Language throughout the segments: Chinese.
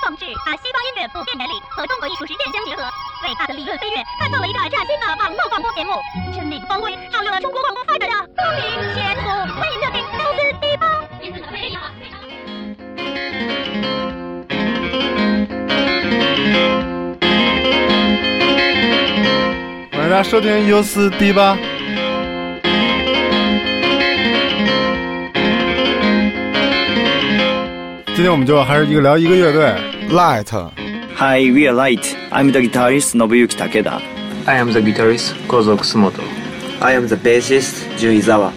放置把西方音乐普遍原理和中国艺术实践相结合，伟大的理论飞跃开创了一个崭新的网络广播节目，生命光辉照亮了中国广播发展的光明前途。欢迎收听高斯地方。欢迎大家收听 U 四 D 八。今天我们就还是一个聊一个乐队 Light。Hi, we are Light. I'm the guitarist Nobuyuki Takeda. I am the guitarist Kozo Kusumoto. I am the bassist Jun Izawa.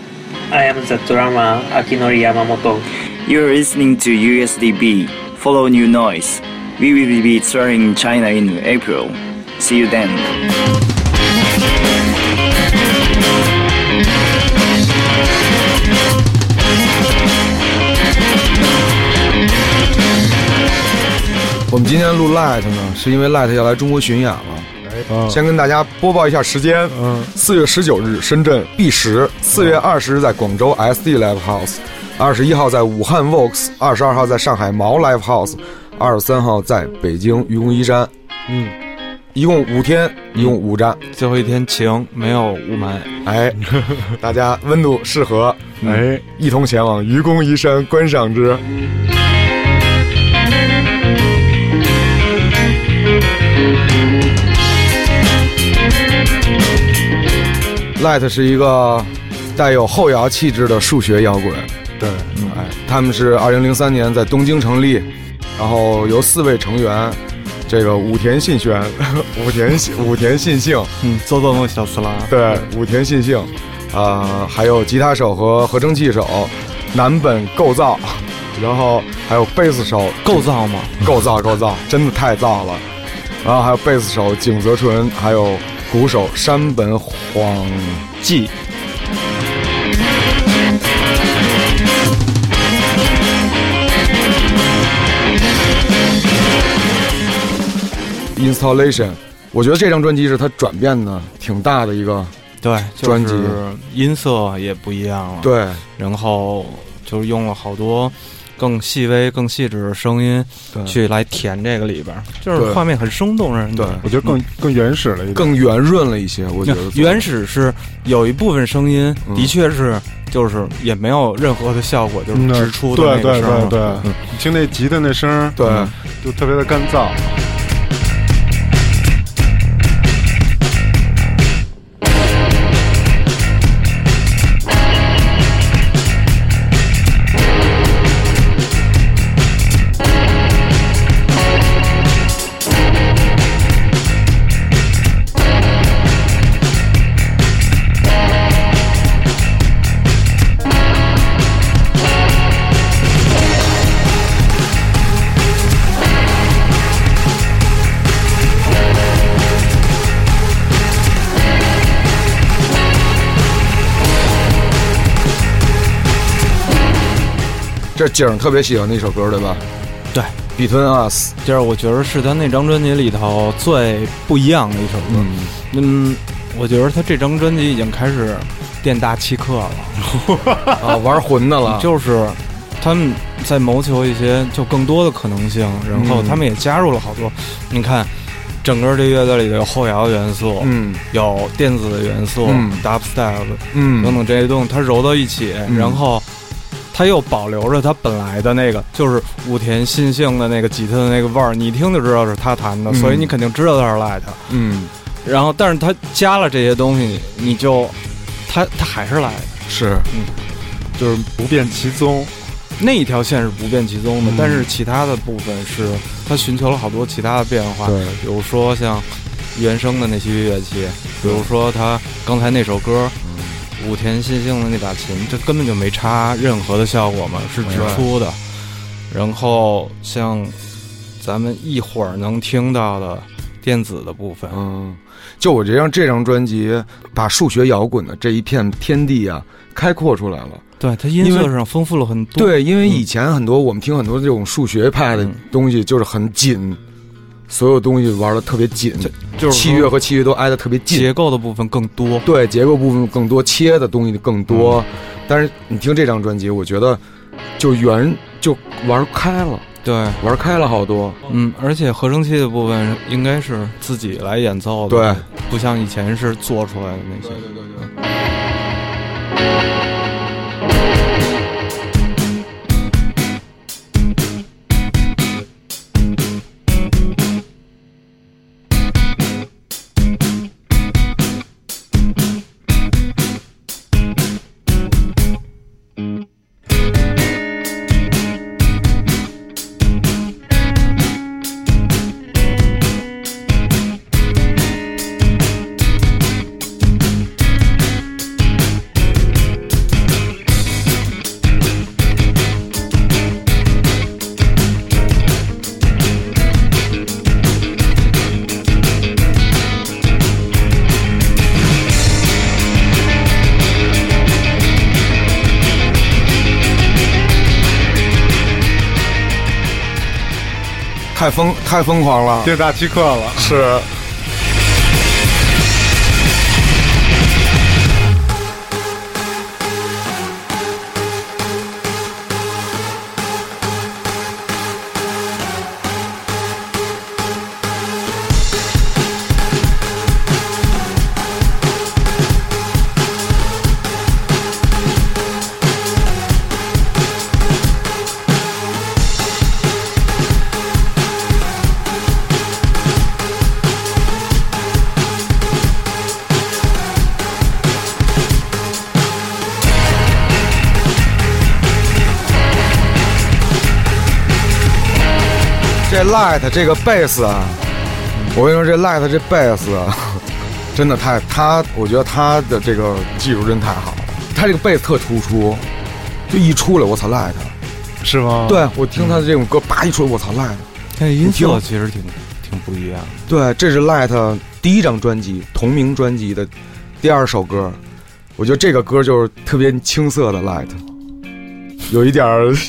I am the drummer Akinori Yamamoto. You're listening to USDB. Follow New Noise. We will be touring China in April. See you then. 我们今天录 Light 呢，是因为 Light 要来中国巡演了。哎先跟大家播报一下时间：嗯，四月十九日深圳 B 十，四月二十日在广州 SD Live House，二十一号在武汉 Vox，二十二号在上海毛 Live House，二十三号在北京愚公移山。嗯，一共五天，一共五站。最后一天晴，没有雾霾。哎，大家温度适合，哎，一同前往愚公移山观赏之。Light 是一个带有后摇气质的数学摇滚，对，哎，他们是二零零三年在东京成立，然后由四位成员，这个武田信玄、武田信武田信幸，嗯，做做梦小斯拉。对，武田信幸，啊，还有吉他手和合成器手南本构造，然后还有贝斯手构造吗？构造构造，真的太造了，然后还有贝斯手景泽纯，还有鼓手山本晃纪。Installation，我觉得这张专辑是他转变的挺大的一个，对，专辑就是音色也不一样了。，对然后就是用了好多更细微、更细致的声音对去来填这个里边儿，就是画面很生动，让人对我觉得更更原始了一点。更圆润了一些，我觉得原始是有一部分声音嗯的确是就是也没有任何的效果，就是嗯直出的对对那个声儿。对对，你听那吉他那声儿，对。嗯就特别的干燥。这景儿特别喜欢那首歌，对吧？对，Between Us，就是我觉得是他那张专辑里头最不一样的一首歌。嗯，嗯，我觉得他这张专辑已经开始店大欺客了，啊，玩混的了，就是他们在谋求一些就更多的可能性，然后嗯他们也加入了好多，你看。整个这乐队里头有后摇元素，嗯有电子的元素、嗯 dubstep 嗯等等这些东西，它揉到一起，嗯然后它又保留着它本来的那个，就是武田信幸的那个吉他的那个味儿，你一听就知道是他弹的，嗯所以你肯定知道他是 light。嗯，然后，但是他加了这些东西，你就他他还是 light。是，就是不变其宗。那一条线是不变其宗的，嗯但是其他的部分是他寻求了好多其他的变化，对比如说像原声的那些乐器，比如说他刚才那首歌，武田信幸的那把琴，这根本就没插任何的效果嘛，是直出的。然后像咱们一会儿能听到的电子的部分，嗯，就我这张这张专辑，把数学摇滚的这一片天地啊，开阔出来了。对它音色上丰富了很多。对，因为以前很多我们听很多这种数学派的嗯东西，就是很紧，所有东西玩的特别紧，就是器乐和器乐都挨得特别近，结构的部分更多。对，结构部分更多，切的东西更多。但是你听这张专辑，我觉得就圆就玩开了，对，玩开了好多。嗯，而且合成器的部分应该是自己来演奏的，对，不像以前是做出来的那些。太疯太疯狂了，店大欺客了。是。Light 这个贝斯啊，我跟你说，这 Light 这贝斯啊，真的太他，我觉得他的这个技术真太好了。他这个贝斯特突出，就一出来，我操 Light，是吗？对我听他的这种歌，叭一出来，我操 Light，他音色其实挺挺不一样。对，这是 Light 第一张专辑同名专辑的第二首歌，我觉得这个歌就是特别青涩的 Light，有一点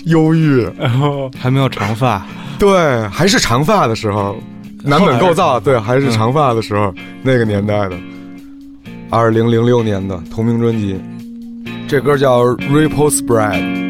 忧郁，然后。还没有长发。对，还是长发的时候，男本构造，对，还是长发的时候，那个年代的，二零零六年的同名专辑，这歌叫《Ripple Spread》。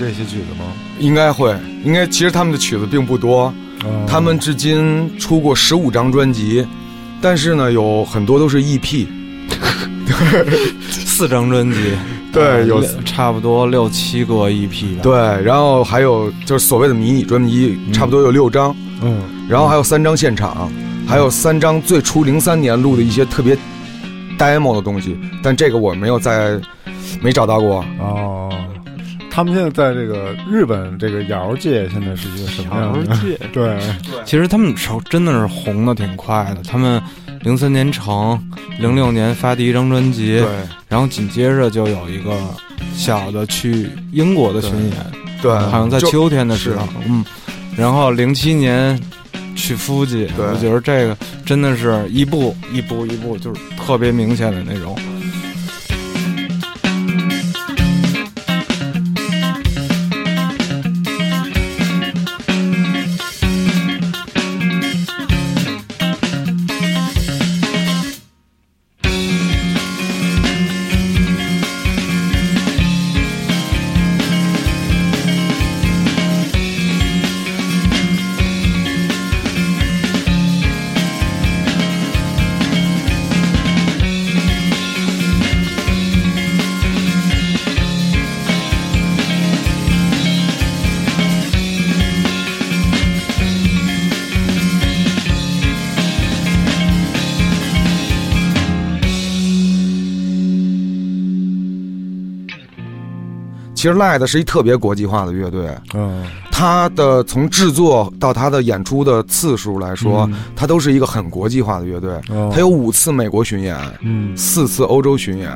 这些曲子吗？应该会，应该其实他们的曲子并不多，嗯他们至今出过十五张专辑，但是呢，有很多都是 E EP。四张专辑，对，有差不多六七个 EP 吧。对，然后还有就是所谓的迷你专辑，差不多有六张，嗯，然后还有三张现场，还有三张最初零三年录的一些特别 demo 的东西，但这个我没有在没找到过。哦，他们现在在这个日本这个谣界现在是一个什么样的？谣界。对，其实他们手真的是红的挺快的，他们零三年成，零六年发第一张专辑，对。然后紧接着就有一个小的去英国的巡演，对，好像在秋天的时候，嗯，然后零七年去夫吉，我觉得这个真的是一步一步一步，就是特别明显的那种。其实 Light 是一特别国际化的乐队，嗯。它的从制作到它的演出的次数来说，嗯。它都是一个很国际化的乐队。哦。它有五次美国巡演，嗯。四次欧洲巡演，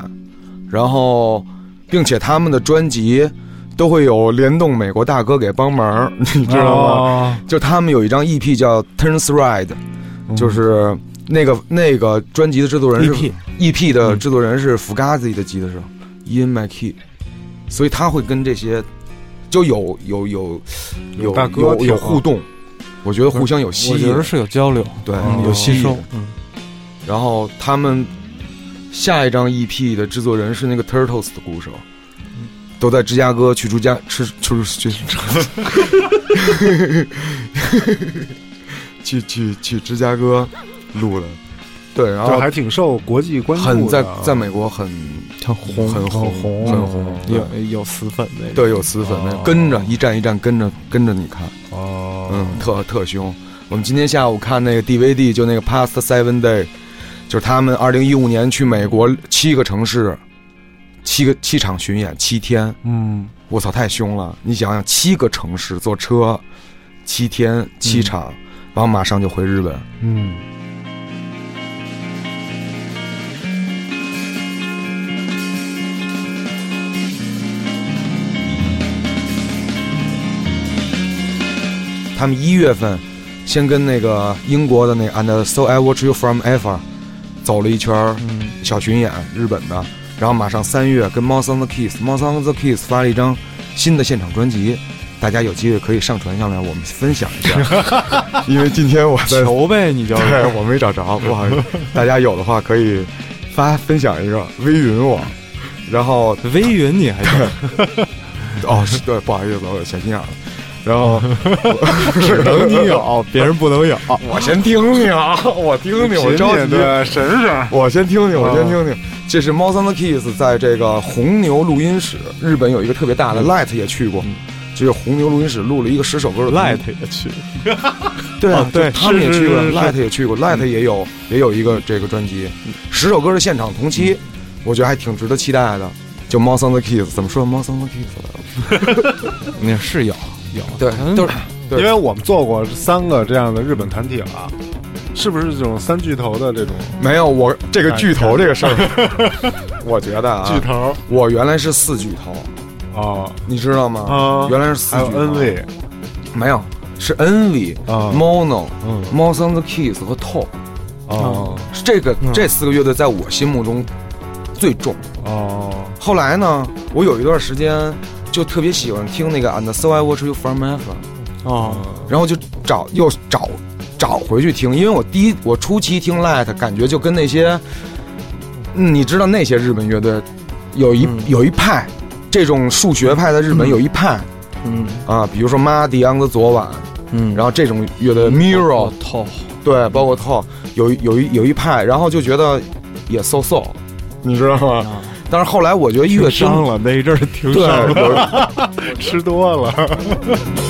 然后，并且他们的专辑都会有联动美国大哥给帮忙，你知道吗？吗？就他们有一张 EP 叫《Turns Red》，就是那个那个专辑的制作人是 EP EP 的制作人是 Fugazi 的吉他手 Ian McKee，所以他会跟这些就有有有有大哥有有互动，我觉得互相有吸引。我觉得，是有交流，对嗯，有吸收。。嗯，然后他们下一张 EP 的制作人是那个 Turtles 的鼓手，都在芝加哥 去芝加吃去去去去去芝加哥录了，对，然后就还挺受国际关注的，很在在美国很很红，很红红很红，有有死粉那个。对有死粉的哦跟着一站一站跟着跟着你看，哦，嗯，特特凶。我们今天下午看那个 DVD，就那个 Past Seven Day，就是他们二零一五年去美国七个城市，七个七场巡演，七天，嗯我操，太凶了！你想想，七个城市坐车，七天七场，然后马上就回日本。嗯他们一月份先跟那个英国的那个 And So I Watch You From Afar 走了一圈小巡演，日本的，然后马上三月跟 Mouse on the Kiss，Mouse on the Kiss 发了一张新的现场专辑，大家有机会可以上传上来，我们分享一下。因为今天我在，求呗，你就 对我没找着，不好意思，大家有的话可以发分享一个微云我，然后微云你还行，哦是对，不好意思，我小心眼了，然后 只能你有，别人不能有。我先听听啊，我听听，我着急。对神神，我先听听，我先听听。这是猫三的 Kiss 在这个红牛录音室，日本有一个特别大的，Light 也去过，就是红牛录音室录了一个十首歌的 Light 也去，对 对他们也去过是是是，Light 也去过，Light 也有也有一个这个专辑，十首歌的现场同期，我觉得还挺值得期待的。就猫三的 Kiss 怎么说？猫三的 Kiss 来了？那是有有，对，嗯都是对。因为我们做过三个这样的日本团体了，是不是这种三巨头的这种？没有我这个巨头这个事儿，我觉得啊，巨头我原来是四巨头，哦你知道吗？啊？原来是四巨头 N V 没有，是 Envy、啊。Mono、嗯。M o s o n the Kiss 和 Top，哦。是这个、嗯。这四个乐队在我心目中最重。哦。后来呢，我有一段时间就特别喜欢听那个 And So I Watch You From Ever，哦，然后就找又找找回去听，因为我第一我初期听 Light 感觉就跟那些，嗯，你知道那些日本乐队有一、嗯。有一派，这种数学派的日本有一派、嗯。啊，比如说 Muddy on the 昨晚，嗯，然后这种乐队 Mirror 透，对，包括 Top 有有一有一派，然后就觉得也 so so，你知道吗？但是后来我觉得越挺伤听了那一阵儿挺对，伤了。吃多了，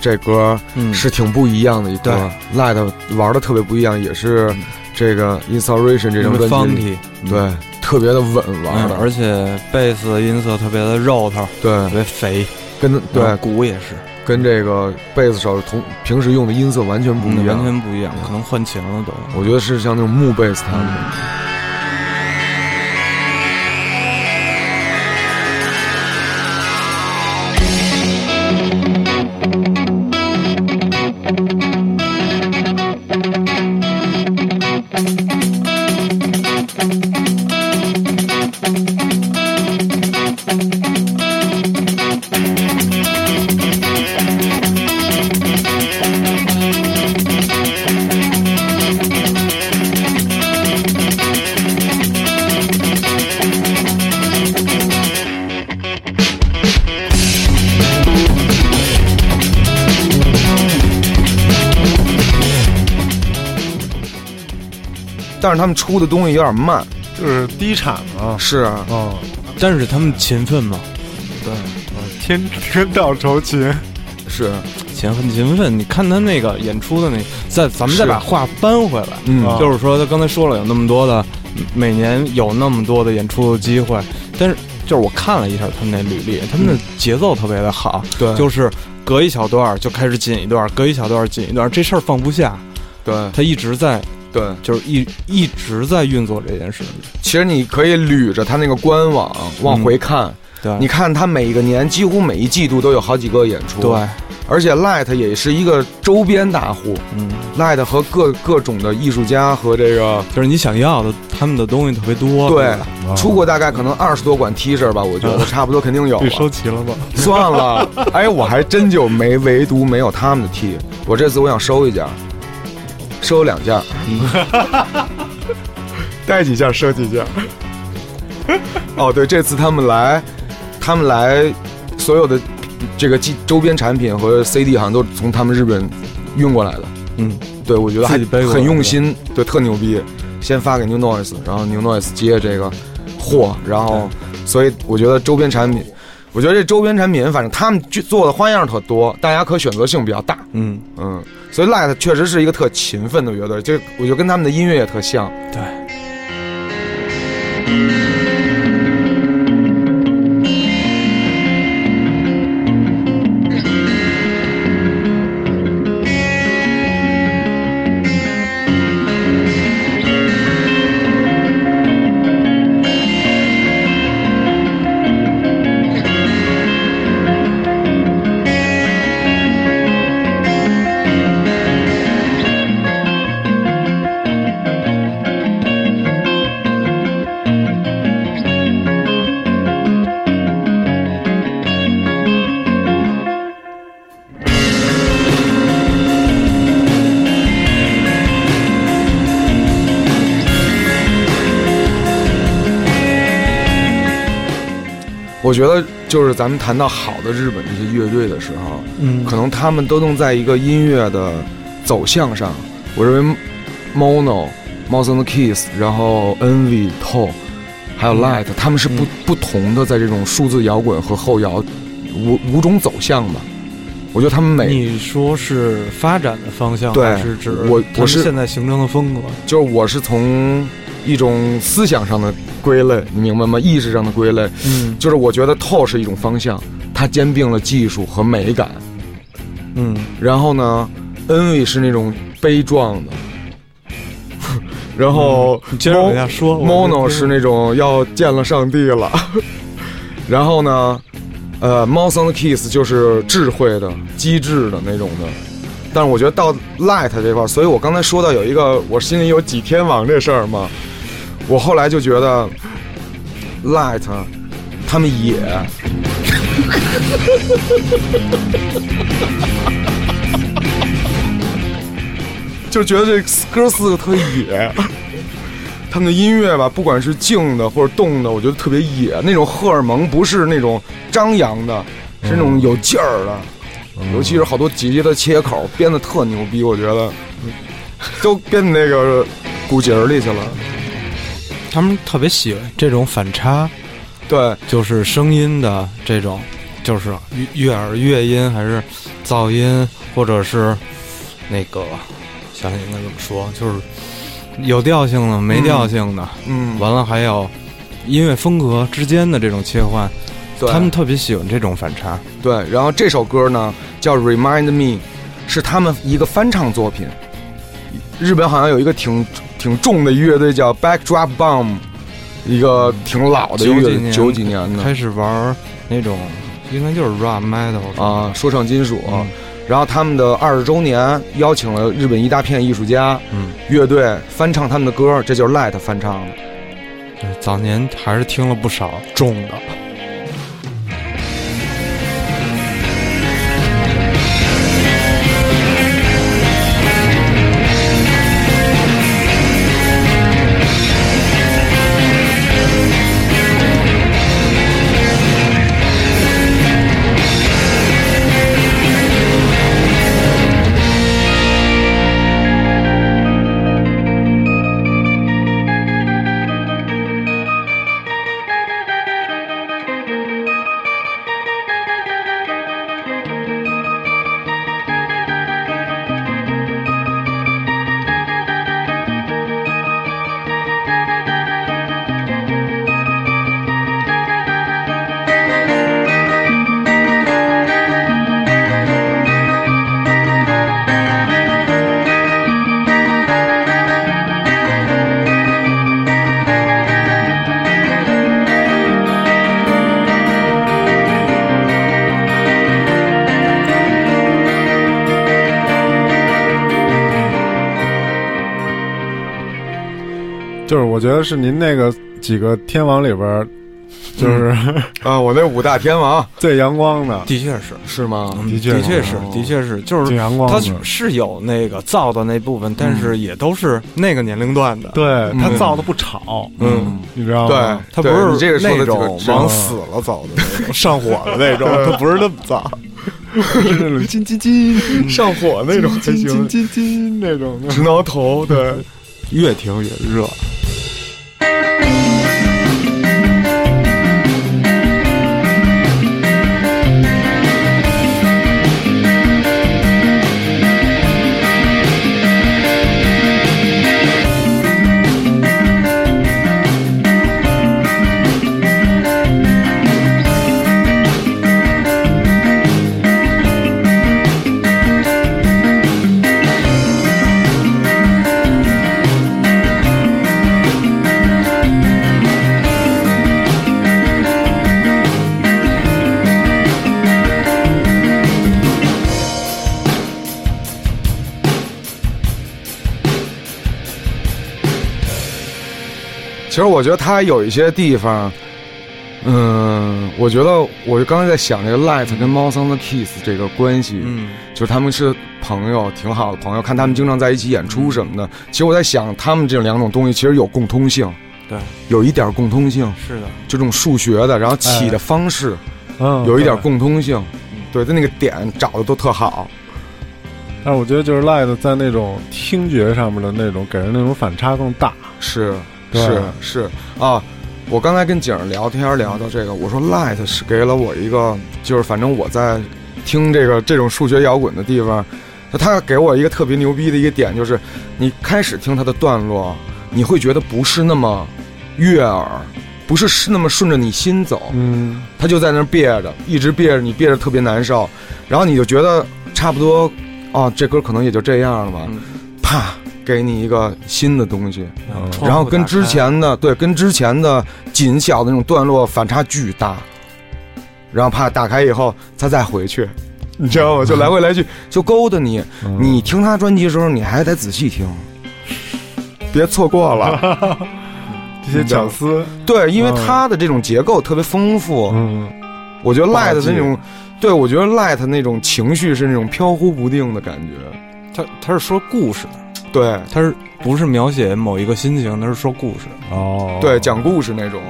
这歌嗯。是挺不一样的一歌，Light 玩的特别不一样，也是这个 Inspiration 这张专辑 funky，对特别的稳玩嗯，的，而且贝斯的音色特别的肉头，对特别肥，跟对嗯鼓也是，跟这个贝斯手同平时用的音色完全不一嗯，样，完全不一样，可能换琴了都。我觉得是像那种木贝斯弹的。但是他们出的东西有点慢。就是低产嘛。是啊，哦，但是他们勤奋嘛，对，天天道酬勤。是，勤很勤奋。你看他那个演出的那，再咱们再把话搬回来，嗯。啊。就是说他刚才说了有那么多的，每年有那么多的演出的机会，但是就是我看了一下他们那履历，他们的节奏特别的好，对，就是隔一小段就开始紧一段，隔一小段紧一段，这事儿放不下，对。他一直在对。就是一一直在运作这件事情。其实你可以捋着他那个官网往回看，对，你看他每个年几乎每一季度都有好几个演出。对，，而且 Light 也是一个周边大户嗯，，Light 和各各种的艺术家和这个就是你想要的，他们的东西特别多。对吧出过大概可能二十多款 T 恤吧，我觉得 差不多肯定有你收了。齐了吧？算了，哎，我还真就没唯独没有他们的 T，我这次我想收一件，收两件，带几件收几件。哦，对，这次他们来，他们来，所有的这个周周边产品和 CD 好像都是从他们日本运过来的。嗯，对，我觉得还很用心，对，特牛逼。先发给 New Noise，然后 New Noise 接这个货，然后，所以我觉得周边产品，我觉得这周边产品，反正他们做的花样特多，大家可选择性比较大。嗯，嗯，所以 Light 确实是一个特勤奋的乐队，就我觉得跟他们的音乐也特像。对。我觉得就是咱们谈到好的日本这些乐队的时候，嗯可能他们都能在一个音乐的走向上，我认为 Mono、and the Keys，然后 Envy、Toe，还有 Light，、他们是不、嗯不同的在这种数字摇滚和后摇五五种走向吧。我觉得他们每你说是发展的方向，对还是指我我是现在形成的风格？就是我是从一种思想上的归类，你明白吗？意识上的归类，嗯就是我觉得 Toe 是一种方向，它兼并了技术和美感。嗯然后呢，Envy 是那种悲壮的，然后你接着往下说。Mono 是那种要见了上帝了，然后呢，呃，Mouse and the kiss 就是智慧的、机智的那种的。但是我觉得到 Light 这块儿，所以我刚才说到有一个我心里有几天王这事儿嘛，我后来就觉得 Light 他们野。就觉得这哥四个特野，他们的音乐吧，不管是静的或者动的，我觉得特别野。那种荷尔蒙不是那种张扬的，是那种有劲儿的，尤其是好多吉的切口编的特牛逼，我觉得都编那个骨节儿里去了。他们特别喜欢这种反差，对，就是声音的这种，就是悦悦耳乐音还是噪音，或者是那个想想应该怎么说，就是有调性的、没调性的，嗯，完了还有音乐风格之间的这种切换，对他们特别喜欢这种反差。对，然后这首歌呢叫《Remind Me》，是他们一个翻唱作品。日本好像有一个挺挺重的乐队叫 Backdrop Bomb，一个挺老的乐队，九几年的开始玩那种应该就是 rock metal 啊，说唱金属。嗯然后他们的二十周年邀请了日本一大片艺术家、嗯，乐队翻唱他们的歌，这就是 Light 翻唱的。对，早年还是听了不少重的。得是您那个几个天王里边儿，就是、啊，我那五大天王最阳光的，的确是，是吗？的确的确是哦，的确是，就是阳光他。是有那个造的那部分，但是也都是那个年龄段的。对他嗯造的不吵，嗯，你知道吗对吗？，他不是你这个说的那种往死了走的那种，上火的那种，他不是那么造。是那种金金金上火那种还金金行，金金那种。直挠头，对。越听越热。其实我觉得他有一些地方，嗯，我觉得我刚才在想这个 Light 跟猫桑的 Kiss 这个关系，嗯，就是他们是朋友，挺好的朋友，看他们经常在一起演出什么的。其实我在想，他们这两种东西其实有共通性，对，有一点共通性，是的，就这种数学的，然后起的方式、嗯，有一点共通性，对，他那个点找的都特好。但是我觉得就是 Light 在那种听觉上面的那种给人那种反差更大。是对是是。啊！我刚才跟景儿聊天聊到这个，我说 Light 是给了我一个，就是反正我在听这个这种数学摇滚的地方，就他给我一个特别牛逼的一个点，就是你开始听他的段落，你会觉得不是那么悦耳，不是是那么顺着你心走，嗯，他就在那儿憋着，一直憋着你，憋着特别难受，然后你就觉得差不多，啊，这歌可能也就这样了吧，嗯。啪，给你一个新的东西。嗯。然后跟之前的对，跟之前的紧小的那种段落反差巨大，然后怕打开以后他再回去，你知道吗？就来回来去就勾搭你。嗯。你听他专辑的时候，你还得仔细听，别错过了。这些巧思，对，因为嗯他的这种结构特别丰富，嗯，我觉得 Light 的那种，对我觉得 Light 那种情绪是那种飘忽不定的感觉。他他是说故事的，对他是不是描写某一个心情？他是说故事。哦，对，讲故事那种。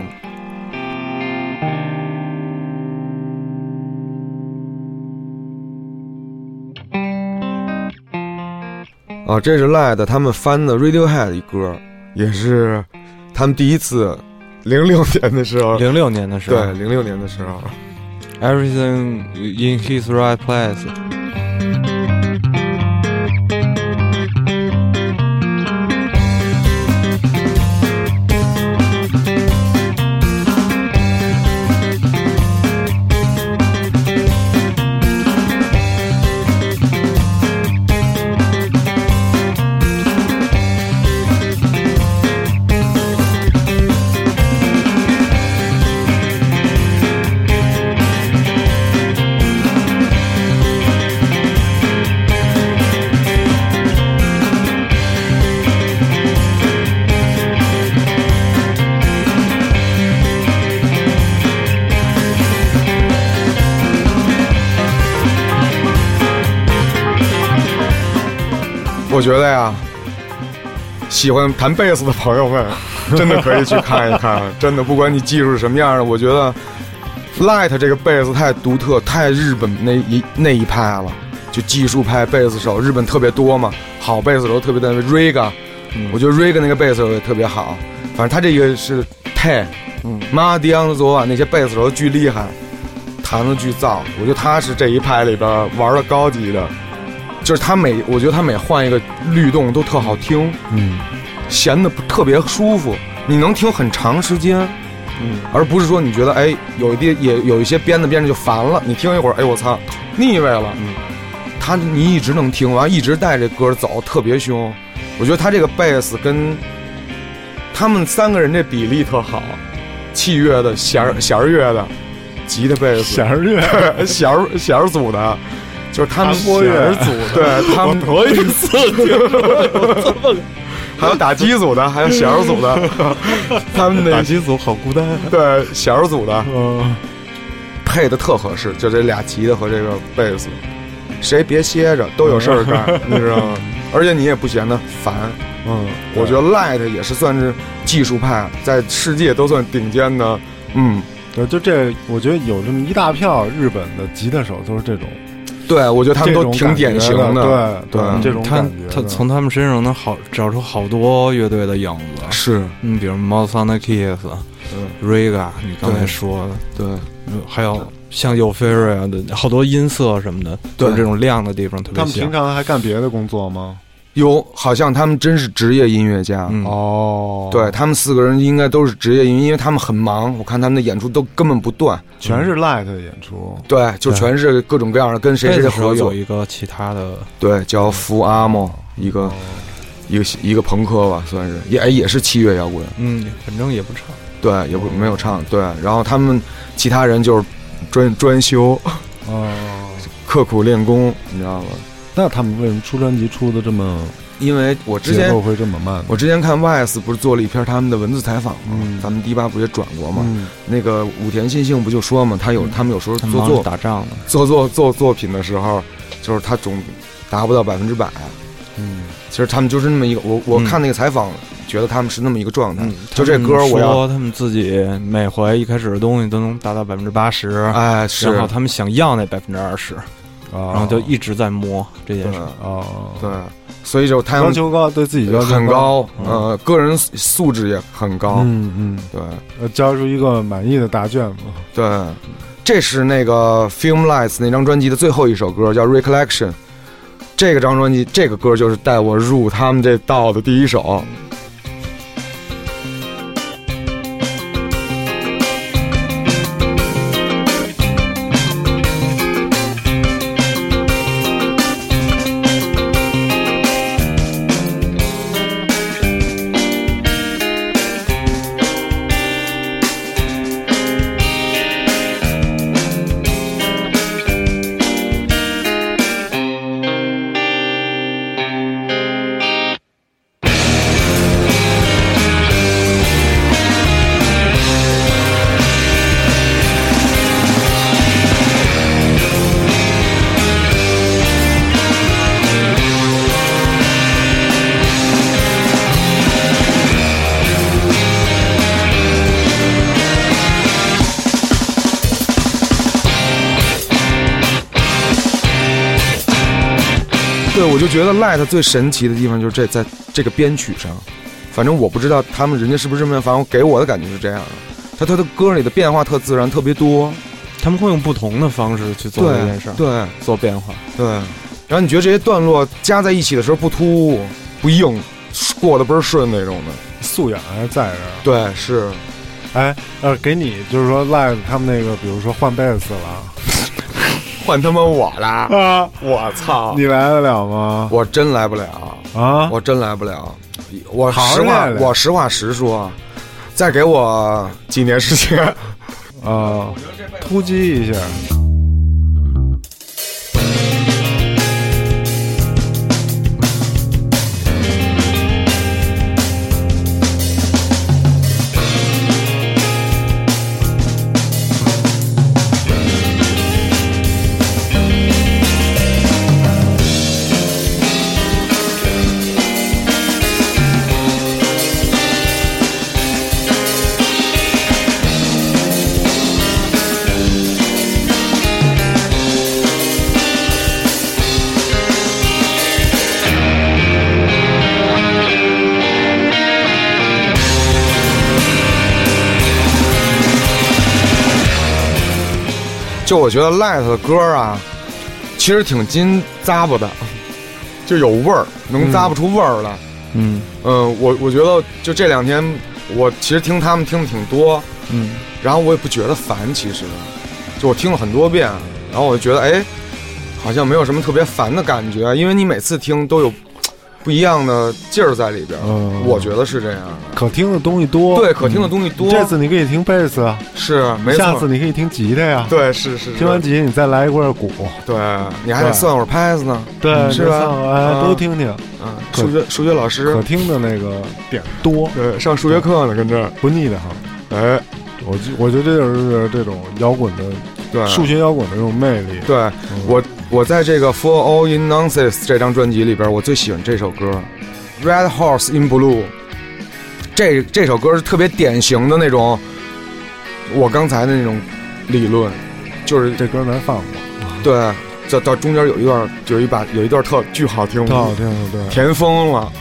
啊，这是 Light 他们翻的 Radiohead 一歌，也是他们第一次，零六年的时候，零六年的时候，对，零六年的时候，，Everything in His Right Place。觉得呀，喜欢弹贝斯的朋友们，真的可以去看一看。真的，不管你技术是什么样的，我觉得 Light 这个贝斯太独特，太日本那一那一派了。就技术派贝斯手，日本特别多嘛，好贝斯手特别多。Riga，、嗯我觉得 Riga 那个贝斯手也特别好。反正他这个是泰，嗯，马迪昂的昨晚那些贝斯手巨厉害，弹的巨燥。我觉得他是这一派里边玩的高级的，就是他每我觉得他每换一个律动都特好听，嗯，弦的特别舒服，你能听很长时间，嗯，而不是说你觉得哎有一些也有一些编的编着就烦了，你听一会儿哎我操腻味了，嗯，他你一直能听完，一直带着歌走，特别凶。我觉得他这个贝斯跟他们三个人这比例特好，器乐的弦弦乐的，吉他贝斯弦乐，弦儿 弦组的，就是他们韩国乐弦儿组的，对他们头一次听说有这么还有打击组的，还有小组的，他们那击组好孤单。对小组的嗯，配的特合适，就这俩吉他和这个贝斯，谁别歇着，都有事儿干，你知道吗？而且你也不嫌得烦。嗯，我觉得 Light 也是算是技术派，在世界都算顶尖的。嗯，就这，我觉得有这么一大票日本的吉他手都是这种，对，我觉得他们都挺典型的。对对。这种他感觉的。他从他们身上能好找出好多乐队的影子，是，嗯，比如 m o s o n Kiss、嗯，Riga，你刚才说的，对，嗯还有像 Euphoria 的好多音色什么的，对。就这种亮的地方特别他们平。常还干别的工作吗？有，好像他们真是职业音乐家。嗯哦，对他们四个人应该都是职业音乐，因为他们很忙，我看他们的演出都根本不断。全是 live 的演出。对，就全是各种各样的跟谁谁合作。有一个其他的，对，叫福阿莫，一个哦一个一个朋克吧，算是也哎也是七月摇滚。嗯，反正也不唱。对，也不没有唱。对，然后他们其他人就是专专修，哦，刻苦练功，你知道吗？那他们为什么出专辑出的这么因为我之前会这么慢？我之前看 YS 不是做了一篇他们的文字采访吗？嗯咱们迪吧不也转过吗？嗯那个武田信幸不就说嘛，他有他们有时候做做作打仗呢，做做做作品的时候，就是他总达不到百分之百。嗯，其实他们就是那么一个，我我嗯看那个采访，觉得他们是那么一个状态。嗯，就这歌我要，说他们自己每回一开始的东西都能达到百分之八十，哎，是然后他们想要那百分之二十，然然后就一直在摸这件对事。哦，对，所以就他们要求高，对自己要求很高，嗯呃，个人素质也很高。嗯嗯，对要交出一个满意的答卷嘛。对，这是那个 Film Lights 那张专辑的最后一首歌，叫 Recollection。这个张专辑，这个歌就是带我入他们这道的第一首。对，我就觉得 Light 最神奇的地方就是这在这个编曲上，反正我不知道他们人家是不是这么样，反正给我的感觉是这样的。他他的歌里的变化特自然，特别多。他们会用不同的方式去做这件事儿，对做变化。对，然后你觉得这些段落加在一起的时候不突兀、不硬，过得倍儿顺那种的。素养还是在这儿。对，是哎，呃，给你就是说 live 他们那个，比如说换贝斯了换他妈我了，啊，我操！你来得了吗？我真来不了，啊，我真来不了。我实话，我实话实说，再给我几年时间。啊，突击一下。就我觉得 Light 的歌啊，其实挺金咂巴的，就有味儿，能咂巴出味儿来。嗯嗯，我我觉得就这两天，我其实听他们听的挺多，嗯，然后我也不觉得烦，其实，就我听了很多遍，然后我就觉得哎，好像没有什么特别烦的感觉，因为你每次听都有不一样的劲儿在里边儿。嗯我觉得是这样的。可听的东西多，对，可听的东西多。这次你可以听贝斯啊，是没错下。次你可以听吉他呀。对，是是。听完吉他，你再来一块鼓，对，你还得算会儿拍子呢。对，是吧都听听，嗯，可数学数学老师可听的那个点多，对上数学课呢，跟这儿。不腻的哈。哎，我就我觉得这就是这种摇滚的对，数学摇滚的这种魅力。对嗯我我在这个《For All In Nonsense》这张专辑里边，我最喜欢这首歌《Red Horse in Blue》。这这首歌是特别典型的那种，我刚才的那种理论，就是这歌咱放过，对，到到中间有一段，有一把有一段特巨好听，特好听的，对。甜疯了。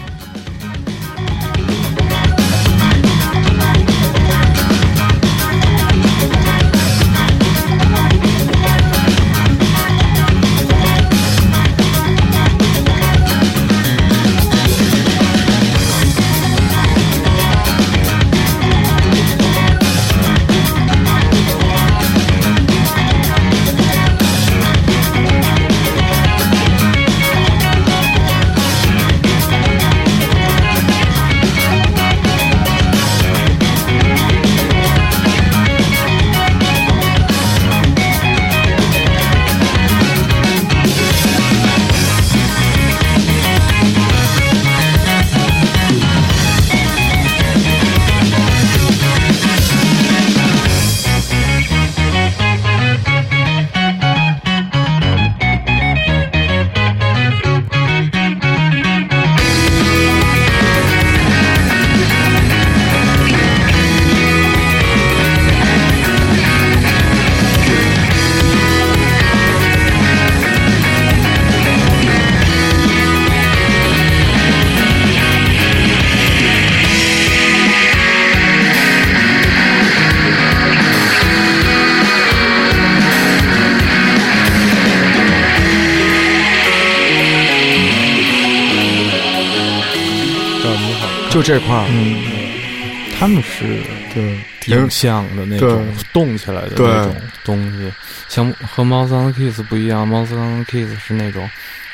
就这块儿，嗯，他们是对，影像的那种动起来的那种东西，像和 Mouse on the Kiss 不一样，Mouse on the Kiss 是那种，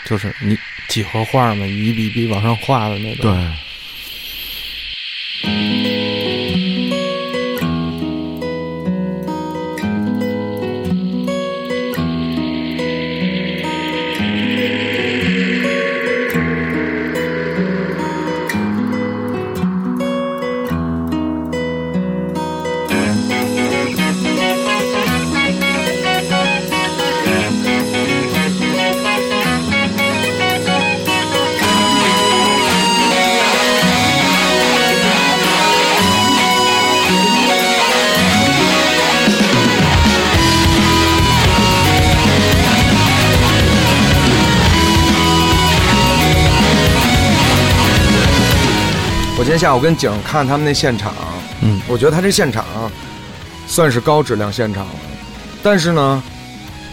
就是你几何画嘛，一笔笔往上画的那种。对。下午跟景看他们那现场，嗯，我觉得他这现场算是高质量现场了，但是呢，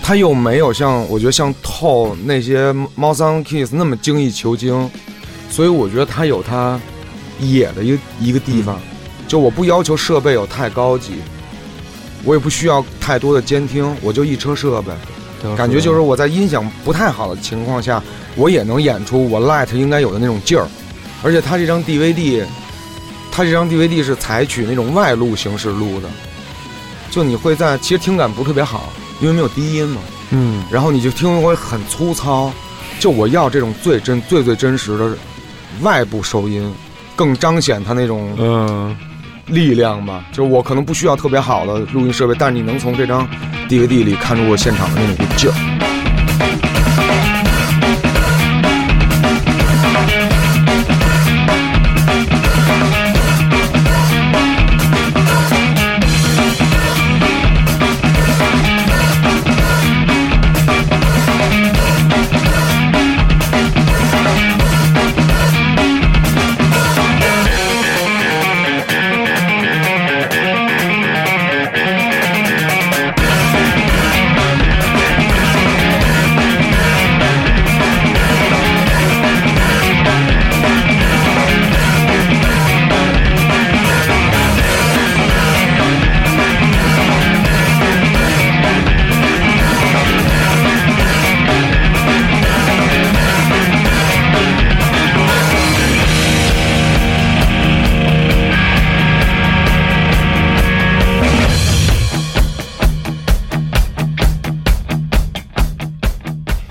他又没有像我觉得像透那些猫桑 Kiss 那么精益求精，所以我觉得他有他野的一个一个地方，就我不要求设备有太高级，我也不需要太多的监听，我就一车设备，对感觉就是我在音响不太好的情况下，我也能演出我 light 应该有的那种劲儿。而且他这张 DVD，它这张 DVD 是采取那种外录形式录的，就你会在其实听感不是特别好，因为没有低音嘛，嗯，然后你就听会很粗糙。就我要这种最真、最最真实的外部收音，更彰显它那种嗯，力量吧。就是我可能不需要特别好的录音设备，但是你能从这张 DVD 里看出我现场的那种劲儿。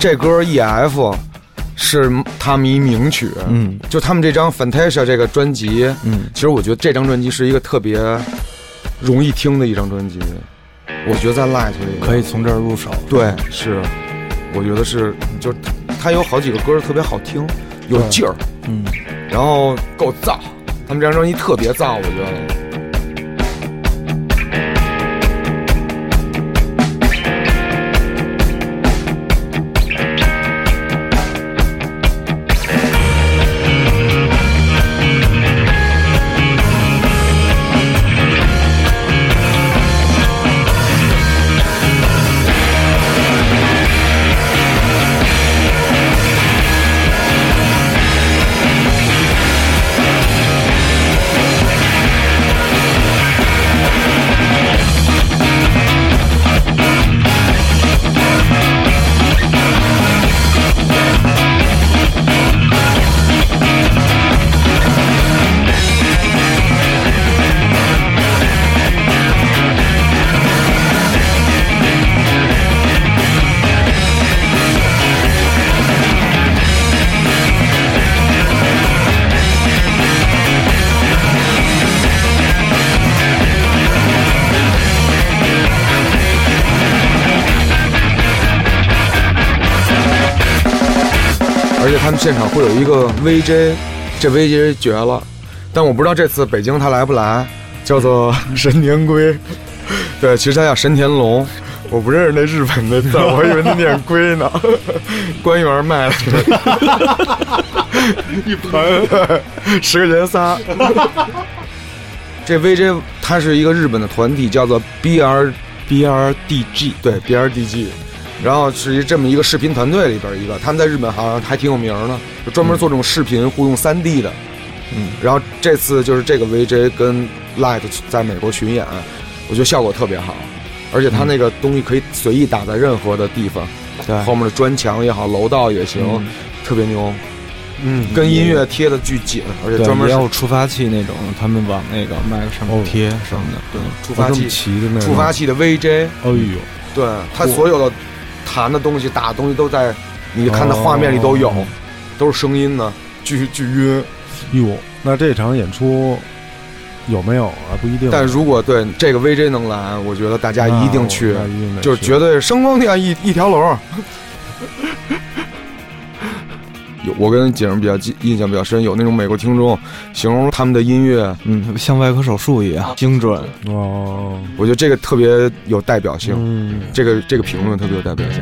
这歌 E.F 是他们一名曲，嗯就他们这张 Fantasia 这个专辑，嗯，其实我觉得这张专辑是一个特别容易听的一张专辑。我觉得在 Light 里可以从这儿入手。对，是，我觉得是，就是它有好几个歌特别好听，有劲儿，嗯，然后够燥。他们这张专辑特别燥，我觉得。现场会有一个 VJ，这 VJ 绝了，但我不知道这次北京他来不来，叫做 神田龟，对，其实他叫神田龙，我不认识那日本的字，我还以为他念龟呢，官员卖了，一盆。十块钱仨。这 VJ 它是一个日本的团体，叫做 BR BRDG，对 BRDG，然后是一这么一个视频团队里边一个，他们在日本好像还挺有名的，就专门做这种视频互用 3D 的。嗯，然后这次就是这个 VJ 跟 Light 在美国巡演，我觉得效果特别好，而且他那个东西可以随意打在任何的地方，对，后面的砖墙也好，楼道也行，嗯。特别牛，嗯，跟音乐贴的巨紧，而且专门是也有触发器那种，他们往那个麦克上面哦贴什么的。对，触发器，齐的那触发，器的 VJ，哎呦，对他所有的弹的东西、打的东西都在你看的画面里都有，哦都是声音呢，巨巨晕。哟，那这场演出有没有啊？不一定。但如果对这个 VJ 能来，我觉得大家一定去就是绝对声光电一一条龙。有我跟景儿比较记印象比较深，有那种美国听众形容他们的音乐，嗯，像外科手术一样精准。哦，我觉得这个特别有代表性，嗯，这个这个评论特别有代表性。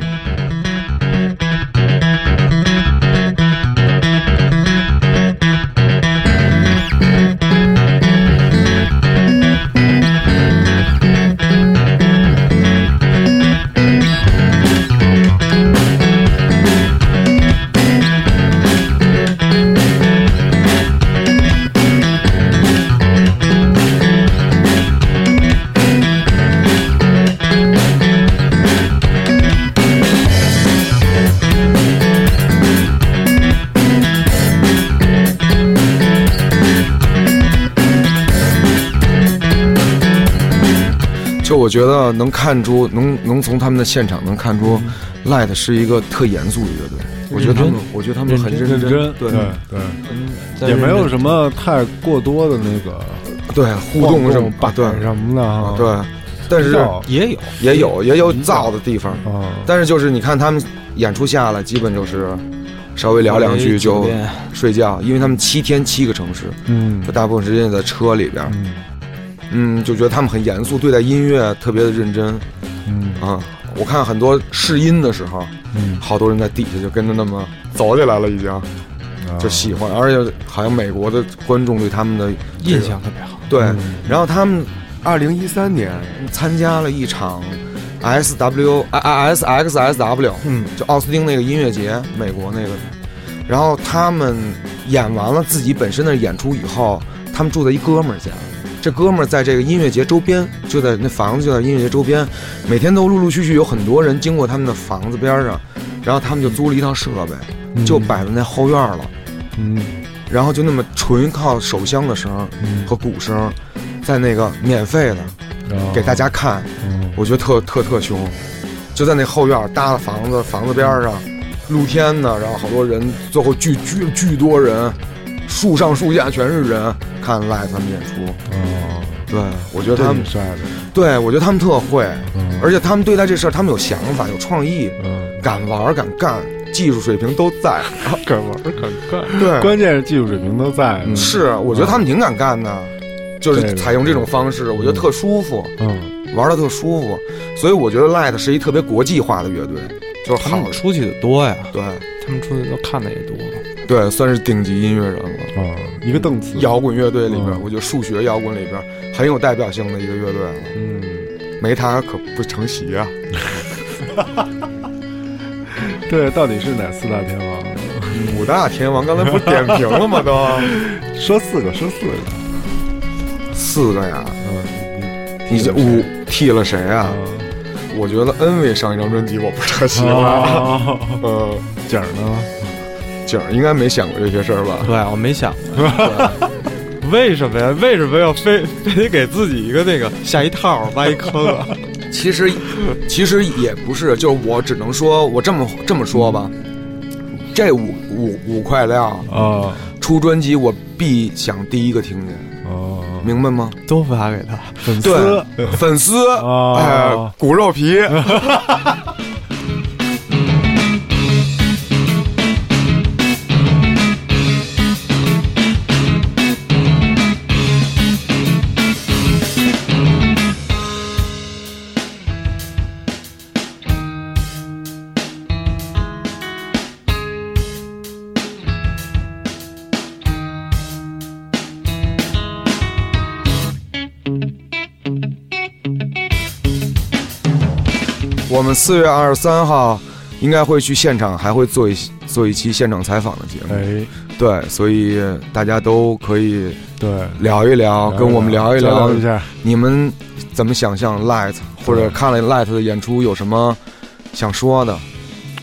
我觉得能看出，能能从他们的现场能看出，Light 是一个特严肃的乐队。我觉得他们，我觉得他们很认认真，对。对。对，也没有什么太过多的那个对互动什么吧对。什么的啊。对，但是也有。也有也有燥的地方，啊，但是就是你看他们演出下来，基本就是稍微聊两句就睡觉，因为他们七天七个城市，嗯。大部分时间在车里边，嗯嗯，就觉得他们很严肃，对待音乐特别的认真嗯啊。我看很多试音的时候，嗯，好多人在底下就跟着那么走起来了，已经啊就喜欢，而且好像美国的观众对他们的这个印象特别好。对，嗯然后他们二零一三年参加了一场 S W S X S W，嗯，就奥斯汀那个音乐节，美国那个。然后他们演完了自己本身的演出以后，他们住在一哥们儿家。这哥们儿在这个音乐节周边，就在那房子就在音乐节周边，每天都陆陆续续有很多人经过他们的房子边上，然后他们就租了一套设备，就摆在那后院了。嗯。然后就那么纯靠手枪的声嗯和鼓声，在那个免费的哦给大家看，嗯。我觉得特特特凶，就在那后院搭了房子，房子边上露天的，然后好多人，最后巨巨巨多人，树上树下全是人看 Light 他们演出。哦，对，我觉得他们挺，帅的，对我觉得他们特会，嗯而且他们对待这事儿，他们有想法，有创意，嗯，敢玩敢干，技术水平都在。敢玩敢干，对，关键是技术水平都在，嗯。是，我觉得他们挺敢干的，就是采用这种方式，我觉得特舒服，嗯，玩的特舒服。所以我觉得 Light 是一特别国际化的乐队，就是好出去的多呀，对。他们出去都看的也多。对，算是顶级音乐人了。啊，一个邓紫，摇滚乐队里边，嗯我觉得数学摇滚里边很有代表性的一个乐队了，嗯，没他可不成席啊。对，到底是哪四大天王？五大天王刚才不是点评了吗？都 说四个，说四个，四个呀，嗯，你这五替了谁啊？啊，我觉得恩伟上一张专辑我不是特喜欢，啊，呃，景儿呢？景儿应该没想过这些事儿吧？对，我没想过，为什么呀？为什么要非非得给自己一个那个下一套挖一坑啊？其实，其实也不是，就是我只能说，我这么这么说吧，这五五五块料啊，出专辑，我必想第一个听见，哦，明白吗？都发给他，粉丝，粉丝，啊哎，骨肉皮，我们四月二十三号应该会去现场，还会做一做一期现场采访的节目。哎，对，所以大家都可以对，聊一聊，跟我们聊一聊一下，你们怎么想象 Light，或者看了 Light 的演出有什么想说的？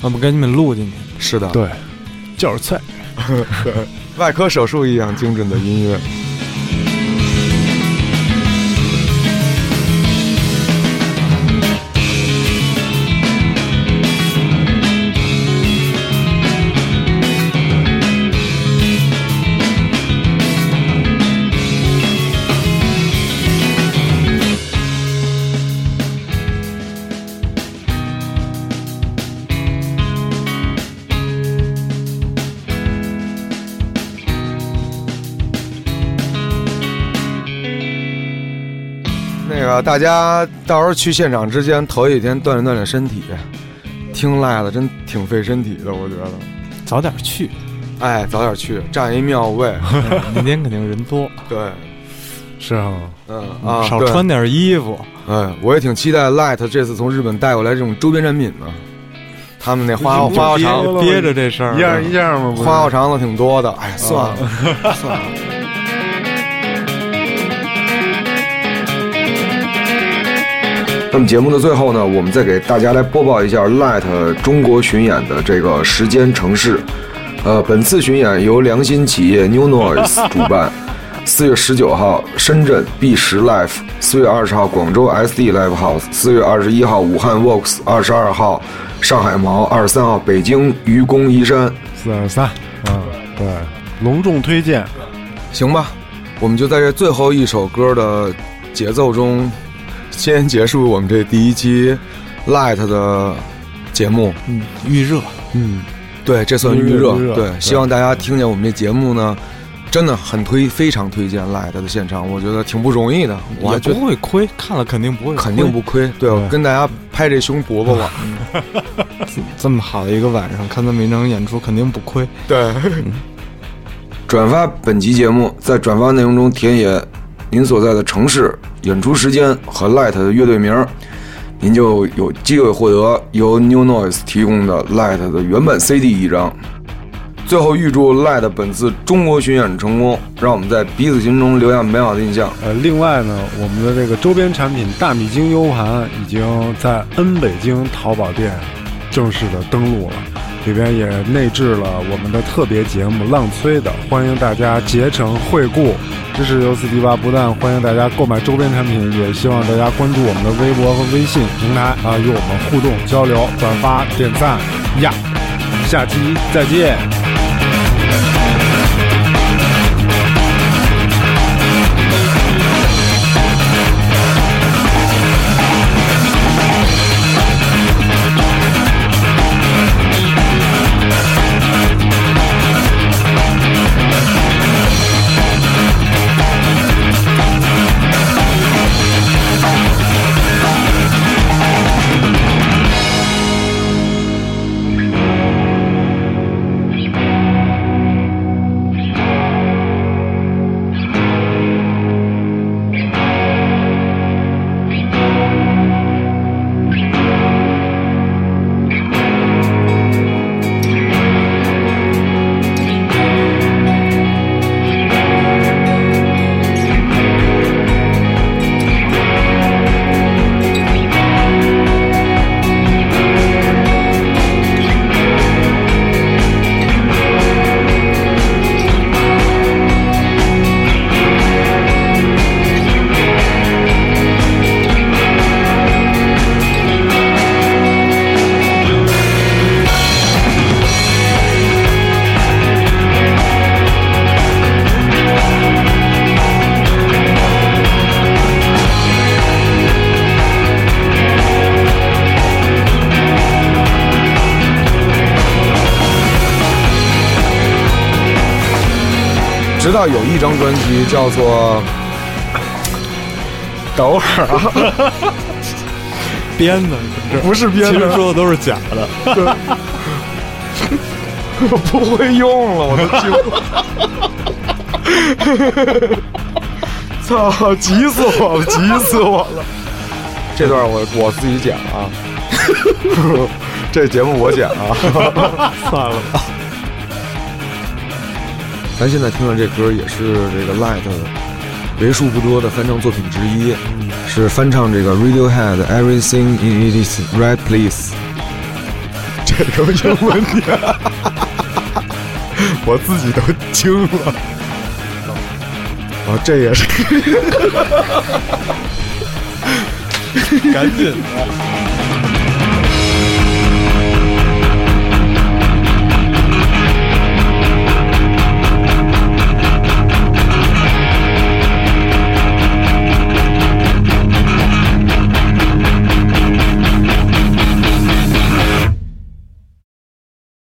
我们给你们录进去。是的，对，就是菜，外科手术一样精准的音乐。个大家到时候去现场之前，头几天锻炼锻炼身体，听 Light 真挺费身体的，我觉得。早点去，哎，早点去，占一庙位。明天肯定人多，对，是啊，嗯啊，少穿点衣服。哎，我也挺期待 Light 这次从日本带过来这种周边产品呢。他们那花花花憋肠憋着这事儿，一样一样嘛，花花肠子挺多的，哎，算了，算了。那么节目的最后呢，我们再给大家来播报一下 Light 中国巡演的这个时间、城市。呃，本次巡演由良心企业 New Noise 主办，四月十九号深圳 B 十 Live，四月二十号广州 SD Live House，四月二十一号武汉 Vox，二十二号上海毛，二十三号北京愚公移山。四二三，嗯，对，隆重推荐，行吧，我们就在这最后一首歌的节奏中，先结束我们这第一期 Light 的节目。嗯，预热，嗯，对，这算预预热对，对希望大家听见我们这节目呢，真的很推，非常推荐 Light 的现场，我觉得挺不容易的，我还觉得不会亏，看了肯定不会亏，肯定不亏。对，我跟大家拍这胸脯子了。这么好的一个晚上看这么一场演出，肯定不亏。对，转发本集节目，在转发内容中填写您所在的城市、演出时间和 Light 的乐队名，您就有机会获得由 New Noise 提供的 Light 的原版 CD 一张。最后预祝 Light 本次中国巡演成功，让我们在彼此心中留下美好的印象。呃，另外呢，我们的这个周边产品大米精 U 盘已经在 N 北京淘宝店正式的登录了，里边也内置了我们的特别节目《浪催》的，欢迎大家竭诚惠顾，支持游四迪吧。不但欢迎大家购买周边产品，也希望大家关注我们的微博和微信平台啊，与我们互动交流、转发、点赞呀。下期再见。直到有一张专辑叫做，等会儿啊，编的，不是编的，其实说的都是假的。我不会用了，我都。操，急死我了，急死我了！这段我我自己剪了啊，这节目我剪啊，算了吧。咱现在听的这歌也是这个 Light 为数不多的翻唱作品之一，是翻唱这个 Radiohead Everything in Its Right Please。这个英文点，我自己都惊了。啊，这也是，赶紧的。